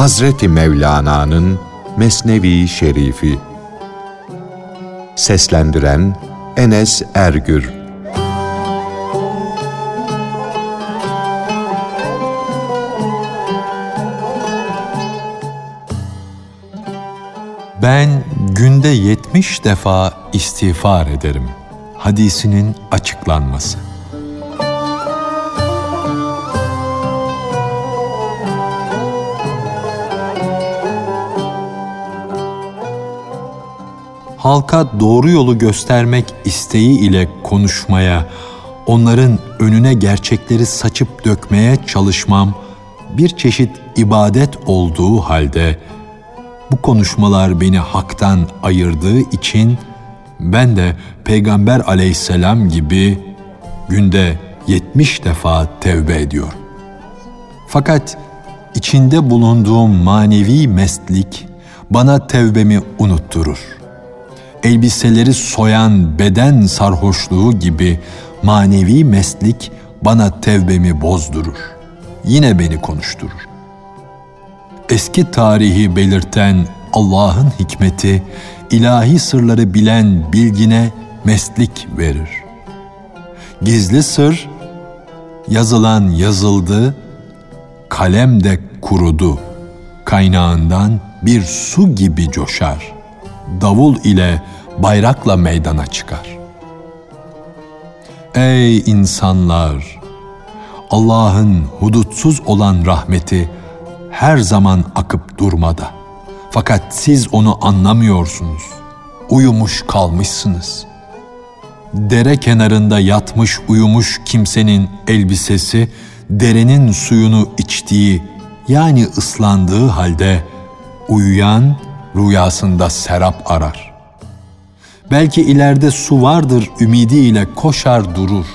Hazreti Mevlana'nın Mesnevi Şerifi Seslendiren Enes Ergür Ben günde yetmiş defa istiğfar ederim. Hadisinin açıklanması. Halka doğru yolu göstermek isteği ile konuşmaya, onların önüne gerçekleri saçıp dökmeye çalışmam bir çeşit ibadet olduğu halde bu konuşmalar beni haktan ayırdığı için ben de Peygamber aleyhisselam gibi günde yetmiş defa tevbe ediyorum. Fakat içinde bulunduğum manevi meslik bana tevbemi unutturur elbiseleri soyan beden sarhoşluğu gibi manevi meslik bana tevbemi bozdurur. Yine beni konuşturur. Eski tarihi belirten Allah'ın hikmeti, ilahi sırları bilen bilgine meslik verir. Gizli sır, yazılan yazıldı, kalem de kurudu, kaynağından bir su gibi coşar.'' Davul ile bayrakla meydana çıkar. Ey insanlar! Allah'ın hudutsuz olan rahmeti her zaman akıp durmada. Fakat siz onu anlamıyorsunuz. Uyumuş kalmışsınız. Dere kenarında yatmış uyumuş kimsenin elbisesi derenin suyunu içtiği yani ıslandığı halde uyuyan rüyasında serap arar. Belki ileride su vardır ümidiyle koşar durur.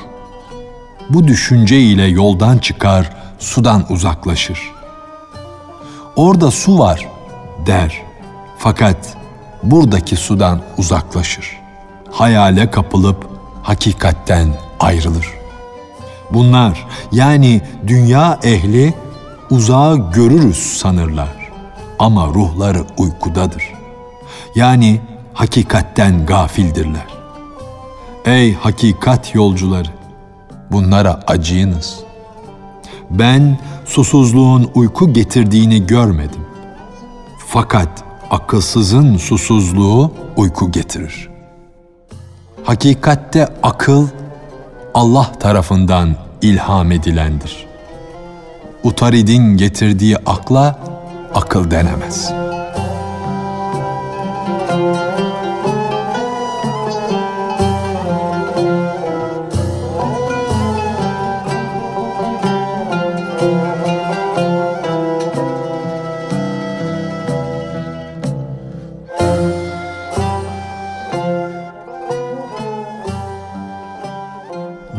Bu düşünce ile yoldan çıkar, sudan uzaklaşır. Orada su var der. Fakat buradaki sudan uzaklaşır. Hayale kapılıp hakikatten ayrılır. Bunlar yani dünya ehli uzağı görürüz sanırlar ama ruhları uykudadır. Yani hakikatten gafildirler. Ey hakikat yolcuları! Bunlara acıyınız. Ben susuzluğun uyku getirdiğini görmedim. Fakat akılsızın susuzluğu uyku getirir. Hakikatte akıl Allah tarafından ilham edilendir. Utaridin getirdiği akla akıl denemez.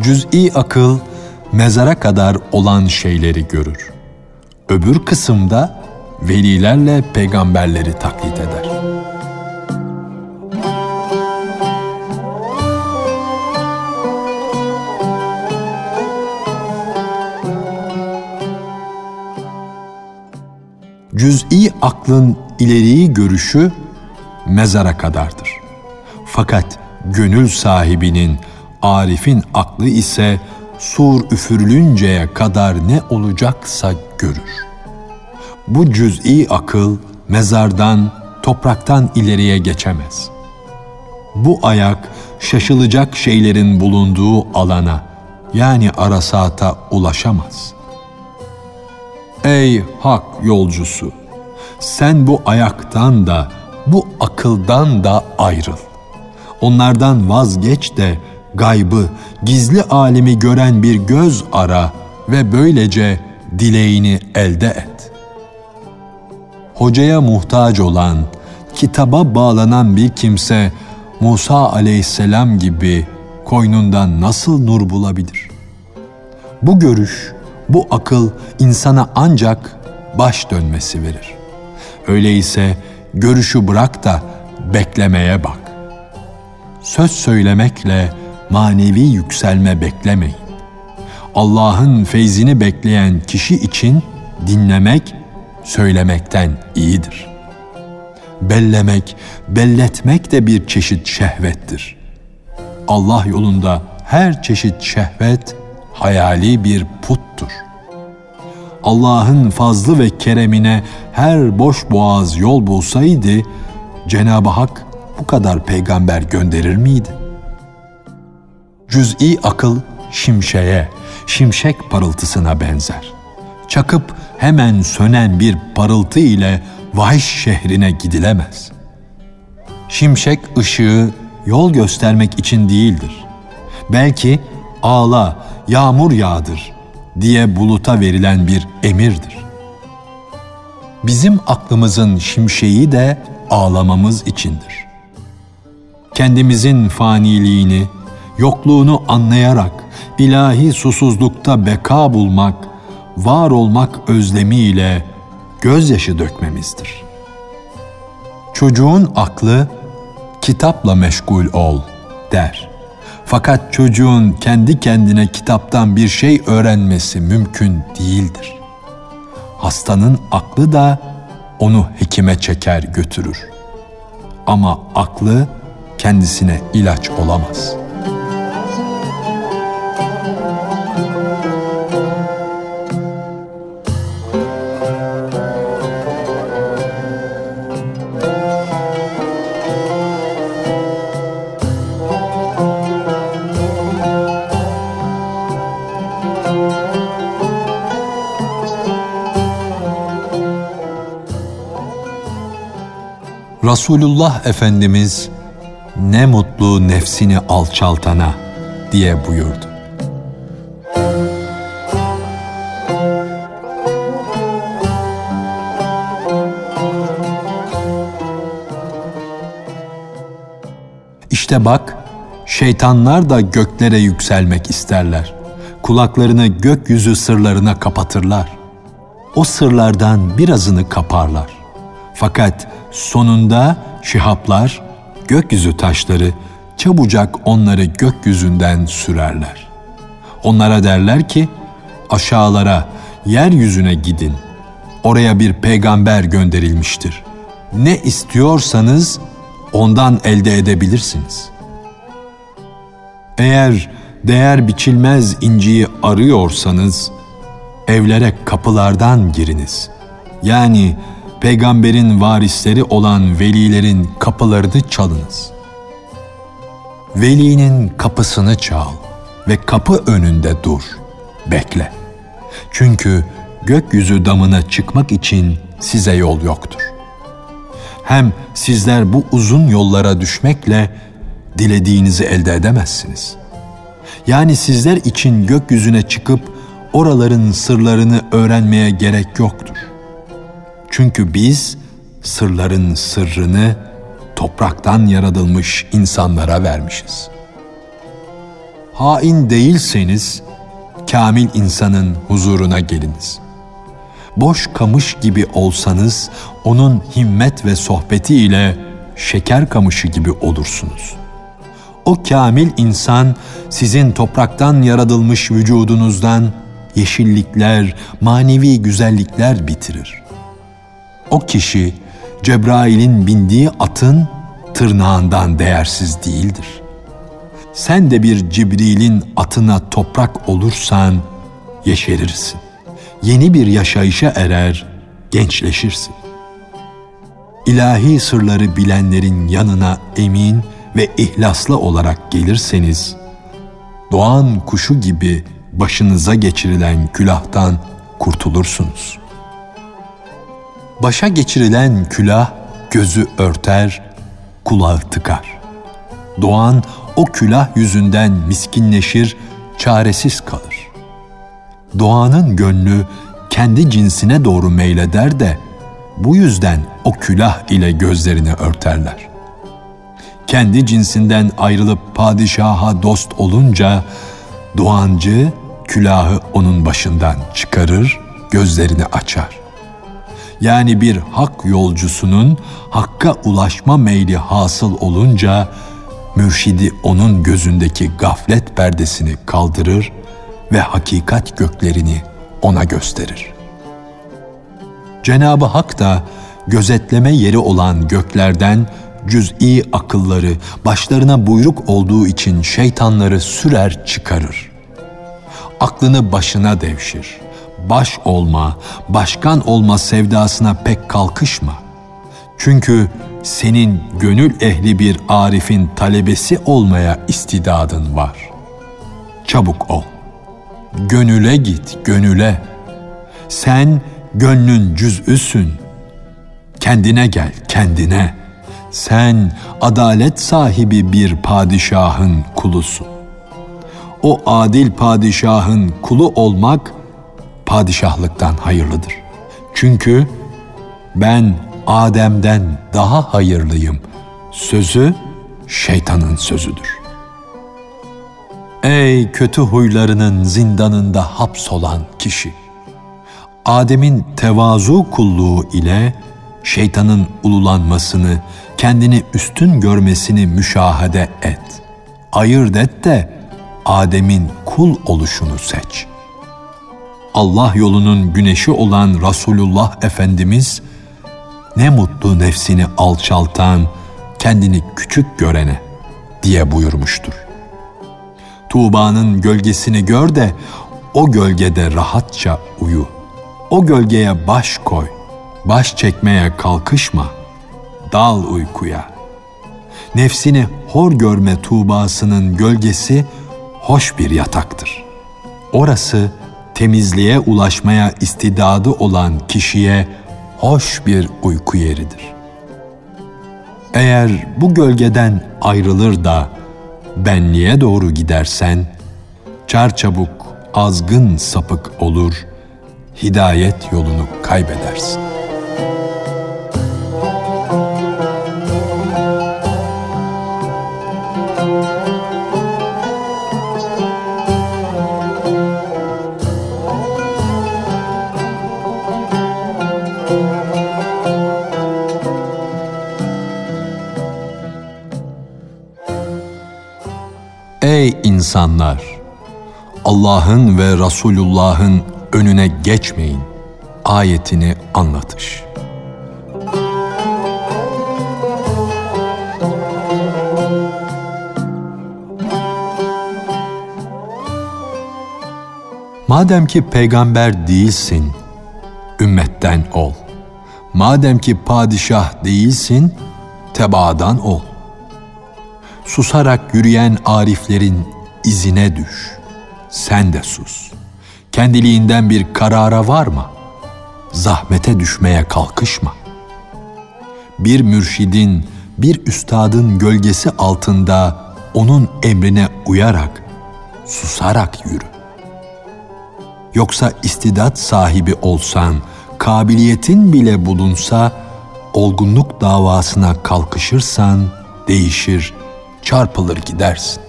Cüz'i akıl mezara kadar olan şeyleri görür. Öbür kısımda velilerle peygamberleri taklit eder. Cüz'i aklın ileriyi görüşü mezara kadardır. Fakat gönül sahibinin, arifin aklı ise sur üfürülünceye kadar ne olacaksa görür bu cüz'i akıl mezardan, topraktan ileriye geçemez. Bu ayak şaşılacak şeylerin bulunduğu alana yani arasata ulaşamaz. Ey hak yolcusu! Sen bu ayaktan da, bu akıldan da ayrıl. Onlardan vazgeç de gaybı, gizli alemi gören bir göz ara ve böylece dileğini elde et hocaya muhtaç olan, kitaba bağlanan bir kimse Musa aleyhisselam gibi koynundan nasıl nur bulabilir? Bu görüş, bu akıl insana ancak baş dönmesi verir. Öyleyse görüşü bırak da beklemeye bak. Söz söylemekle manevi yükselme beklemeyin. Allah'ın feyzini bekleyen kişi için dinlemek söylemekten iyidir. Bellemek, belletmek de bir çeşit şehvettir. Allah yolunda her çeşit şehvet hayali bir puttur. Allah'ın fazlı ve keremine her boş boğaz yol bulsaydı, Cenab-ı Hak bu kadar peygamber gönderir miydi? Cüz'i akıl şimşeye, şimşek parıltısına benzer. Çakıp hemen sönen bir parıltı ile Vahiş şehrine gidilemez. Şimşek ışığı yol göstermek için değildir. Belki ağla, yağmur yağdır diye buluta verilen bir emirdir. Bizim aklımızın şimşeği de ağlamamız içindir. Kendimizin faniliğini, yokluğunu anlayarak ilahi susuzlukta beka bulmak, var olmak özlemiyle gözyaşı dökmemizdir. Çocuğun aklı kitapla meşgul ol der. Fakat çocuğun kendi kendine kitaptan bir şey öğrenmesi mümkün değildir. Hastanın aklı da onu hekime çeker götürür. Ama aklı kendisine ilaç olamaz.'' Resulullah Efendimiz ne mutlu nefsini alçaltana diye buyurdu. İşte bak, şeytanlar da göklere yükselmek isterler. Kulaklarını gökyüzü sırlarına kapatırlar. O sırlardan birazını kaparlar. Fakat Sonunda şihaplar, gökyüzü taşları çabucak onları gökyüzünden sürerler. Onlara derler ki, aşağılara, yeryüzüne gidin. Oraya bir peygamber gönderilmiştir. Ne istiyorsanız ondan elde edebilirsiniz. Eğer değer biçilmez inciyi arıyorsanız, evlere kapılardan giriniz. Yani peygamberin varisleri olan velilerin kapılarını çalınız. Velinin kapısını çal ve kapı önünde dur, bekle. Çünkü gökyüzü damına çıkmak için size yol yoktur. Hem sizler bu uzun yollara düşmekle dilediğinizi elde edemezsiniz. Yani sizler için gökyüzüne çıkıp oraların sırlarını öğrenmeye gerek yoktur.'' Çünkü biz sırların sırrını topraktan yaratılmış insanlara vermişiz. Hain değilseniz kamil insanın huzuruna geliniz. Boş kamış gibi olsanız onun himmet ve sohbeti ile şeker kamışı gibi olursunuz. O kamil insan sizin topraktan yaratılmış vücudunuzdan yeşillikler, manevi güzellikler bitirir o kişi Cebrail'in bindiği atın tırnağından değersiz değildir. Sen de bir Cibril'in atına toprak olursan yeşerirsin. Yeni bir yaşayışa erer, gençleşirsin. İlahi sırları bilenlerin yanına emin ve ihlaslı olarak gelirseniz, doğan kuşu gibi başınıza geçirilen külahtan kurtulursunuz.'' Başa geçirilen külah gözü örter, kulağı tıkar. Doğan o külah yüzünden miskinleşir, çaresiz kalır. Doğanın gönlü kendi cinsine doğru meyleder de bu yüzden o külah ile gözlerini örterler. Kendi cinsinden ayrılıp padişaha dost olunca doğancı külahı onun başından çıkarır, gözlerini açar yani bir hak yolcusunun hakka ulaşma meyli hasıl olunca mürşidi onun gözündeki gaflet perdesini kaldırır ve hakikat göklerini ona gösterir. Cenabı Hak da gözetleme yeri olan göklerden cüz'i akılları başlarına buyruk olduğu için şeytanları sürer çıkarır. Aklını başına devşir. Baş olma, başkan olma sevdasına pek kalkışma. Çünkü senin gönül ehli bir arifin talebesi olmaya istidadın var. Çabuk ol. Gönüle git, gönüle. Sen gönlün cüz'üsün. Kendine gel, kendine. Sen adalet sahibi bir padişahın kulusun. O adil padişahın kulu olmak padişahlıktan hayırlıdır. Çünkü ben Adem'den daha hayırlıyım. Sözü şeytanın sözüdür. Ey kötü huylarının zindanında hapsolan kişi! Adem'in tevazu kulluğu ile şeytanın ululanmasını, kendini üstün görmesini müşahede et. Ayırt et de Adem'in kul oluşunu seç. Allah yolunun güneşi olan Resulullah Efendimiz ne mutlu nefsini alçaltan, kendini küçük görene diye buyurmuştur. Tuğba'nın gölgesini gör de o gölgede rahatça uyu. O gölgeye baş koy, baş çekmeye kalkışma, dal uykuya. Nefsini hor görme Tuğba'sının gölgesi hoş bir yataktır. Orası temizliğe ulaşmaya istidadı olan kişiye hoş bir uyku yeridir. Eğer bu gölgeden ayrılır da benliğe doğru gidersen, çarçabuk azgın sapık olur, hidayet yolunu kaybedersin. Ey insanlar! Allah'ın ve Resulullah'ın önüne geçmeyin. Ayetini anlatış. Madem ki peygamber değilsin, ümmetten ol. Madem ki padişah değilsin, tebaadan ol susarak yürüyen ariflerin izine düş. Sen de sus. Kendiliğinden bir karara varma. Zahmete düşmeye kalkışma. Bir mürşidin, bir üstadın gölgesi altında onun emrine uyarak, susarak yürü. Yoksa istidat sahibi olsan, kabiliyetin bile bulunsa, olgunluk davasına kalkışırsan değişir, çarpılır gidersin.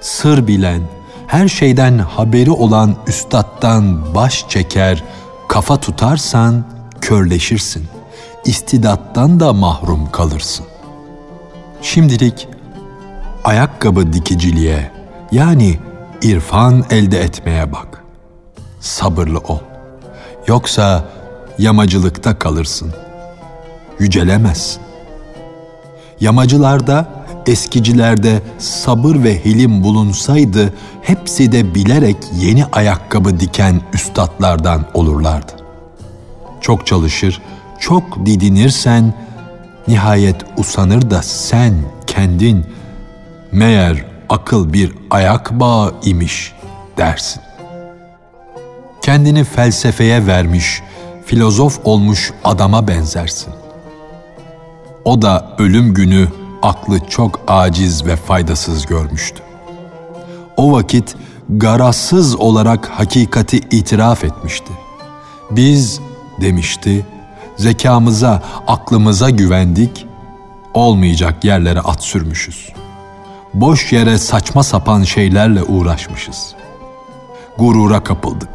Sır bilen, her şeyden haberi olan üstattan baş çeker, kafa tutarsan körleşirsin. İstidattan da mahrum kalırsın. Şimdilik ayakkabı dikiciliğe yani irfan elde etmeye bak. Sabırlı ol. Yoksa yamacılıkta kalırsın. Yücelemezsin. Yamacılarda eskicilerde sabır ve hilim bulunsaydı hepsi de bilerek yeni ayakkabı diken üstadlardan olurlardı. Çok çalışır, çok didinirsen nihayet usanır da sen kendin meğer akıl bir ayak bağı imiş dersin. Kendini felsefeye vermiş, filozof olmuş adama benzersin. O da ölüm günü aklı çok aciz ve faydasız görmüştü. O vakit garazsız olarak hakikati itiraf etmişti. Biz demişti, zekamıza, aklımıza güvendik, olmayacak yerlere at sürmüşüz. Boş yere saçma sapan şeylerle uğraşmışız. Gurura kapıldık.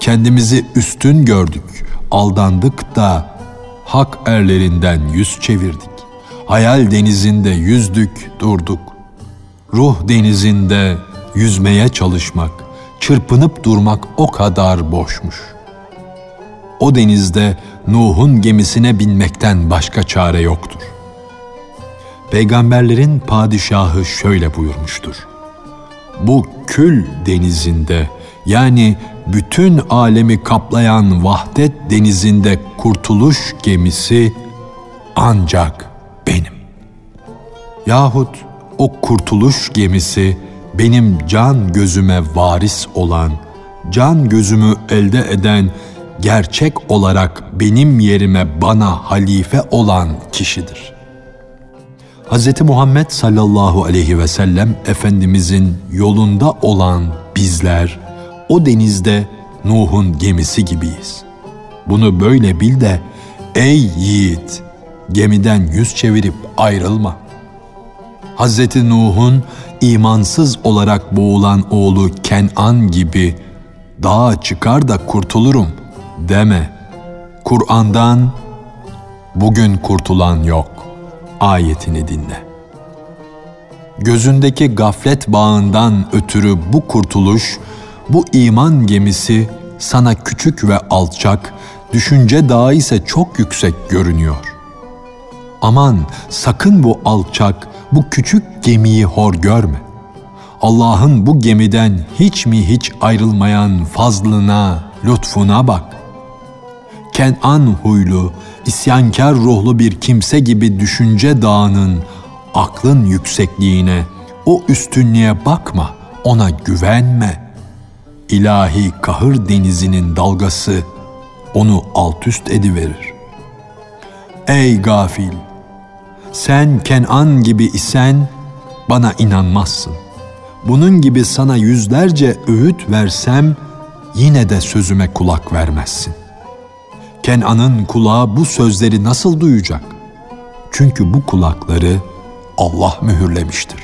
Kendimizi üstün gördük. Aldandık da hak erlerinden yüz çevirdik. Hayal denizinde yüzdük, durduk. Ruh denizinde yüzmeye çalışmak, çırpınıp durmak o kadar boşmuş. o denizde Nuh'un gemisine binmekten başka çare yoktur. Peygamberlerin padişahı şöyle buyurmuştur. Bu kül denizinde yani bütün alemi kaplayan vahdet denizinde kurtuluş gemisi ancak benim. Yahut o kurtuluş gemisi benim can gözüme varis olan, can gözümü elde eden, gerçek olarak benim yerime bana halife olan kişidir. Hz. Muhammed sallallahu aleyhi ve sellem Efendimizin yolunda olan bizler o denizde Nuh'un gemisi gibiyiz. Bunu böyle bil de ey yiğit gemiden yüz çevirip ayrılma. Hz. Nuh'un imansız olarak boğulan oğlu Kenan gibi dağa çıkar da kurtulurum deme. Kur'an'dan bugün kurtulan yok ayetini dinle. Gözündeki gaflet bağından ötürü bu kurtuluş, bu iman gemisi sana küçük ve alçak, düşünce dağı ise çok yüksek görünüyor. Aman sakın bu alçak, bu küçük gemiyi hor görme. Allah'ın bu gemiden hiç mi hiç ayrılmayan fazlına, lütfuna bak. Kenan huylu, isyankar ruhlu bir kimse gibi düşünce dağının, aklın yüksekliğine, o üstünlüğe bakma, ona güvenme. İlahi kahır denizinin dalgası onu alt üst ediverir. Ey gafil! Sen Kenan gibi isen bana inanmazsın. Bunun gibi sana yüzlerce öğüt versem yine de sözüme kulak vermezsin. Kenan'ın kulağı bu sözleri nasıl duyacak? Çünkü bu kulakları Allah mühürlemiştir.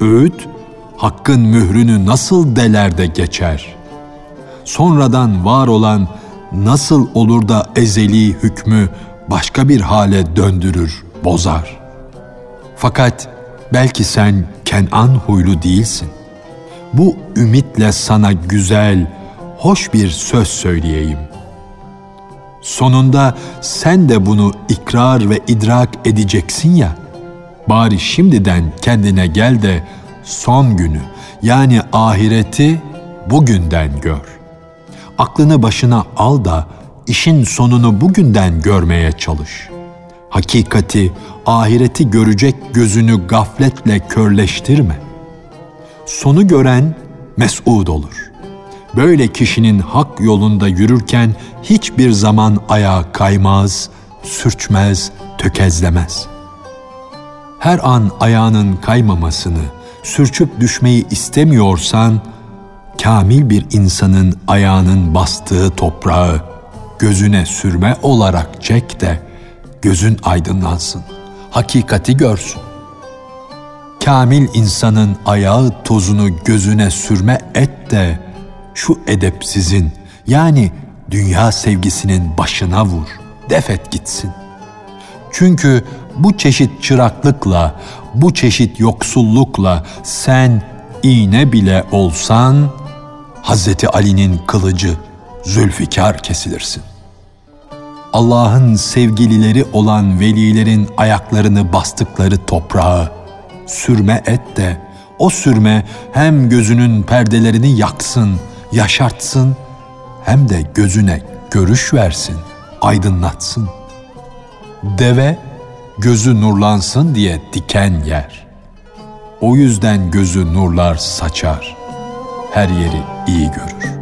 Öğüt, hakkın mührünü nasıl deler de geçer? Sonradan var olan nasıl olur da ezeli hükmü başka bir hale döndürür, bozar. Fakat belki sen Kenan huylu değilsin. Bu ümitle sana güzel, hoş bir söz söyleyeyim. Sonunda sen de bunu ikrar ve idrak edeceksin ya. Bari şimdiden kendine gel de son günü yani ahireti bugünden gör. Aklını başına al da işin sonunu bugünden görmeye çalış. Hakikati, ahireti görecek gözünü gafletle körleştirme. Sonu gören mes'ud olur. Böyle kişinin hak yolunda yürürken hiçbir zaman ayağa kaymaz, sürçmez, tökezlemez. Her an ayağının kaymamasını, sürçüp düşmeyi istemiyorsan, kamil bir insanın ayağının bastığı toprağı gözüne sürme olarak çek de gözün aydınlansın, hakikati görsün. Kamil insanın ayağı tozunu gözüne sürme et de şu edepsizin yani dünya sevgisinin başına vur, defet gitsin. Çünkü bu çeşit çıraklıkla, bu çeşit yoksullukla sen iğne bile olsan Hazreti Ali'nin kılıcı Zülfikar kesilirsin. Allah'ın sevgilileri olan velilerin ayaklarını bastıkları toprağı sürme et de o sürme hem gözünün perdelerini yaksın, yaşartsın hem de gözüne görüş versin, aydınlatsın. Deve gözü nurlansın diye diken yer. O yüzden gözü nurlar saçar. Her yeri iyi görür.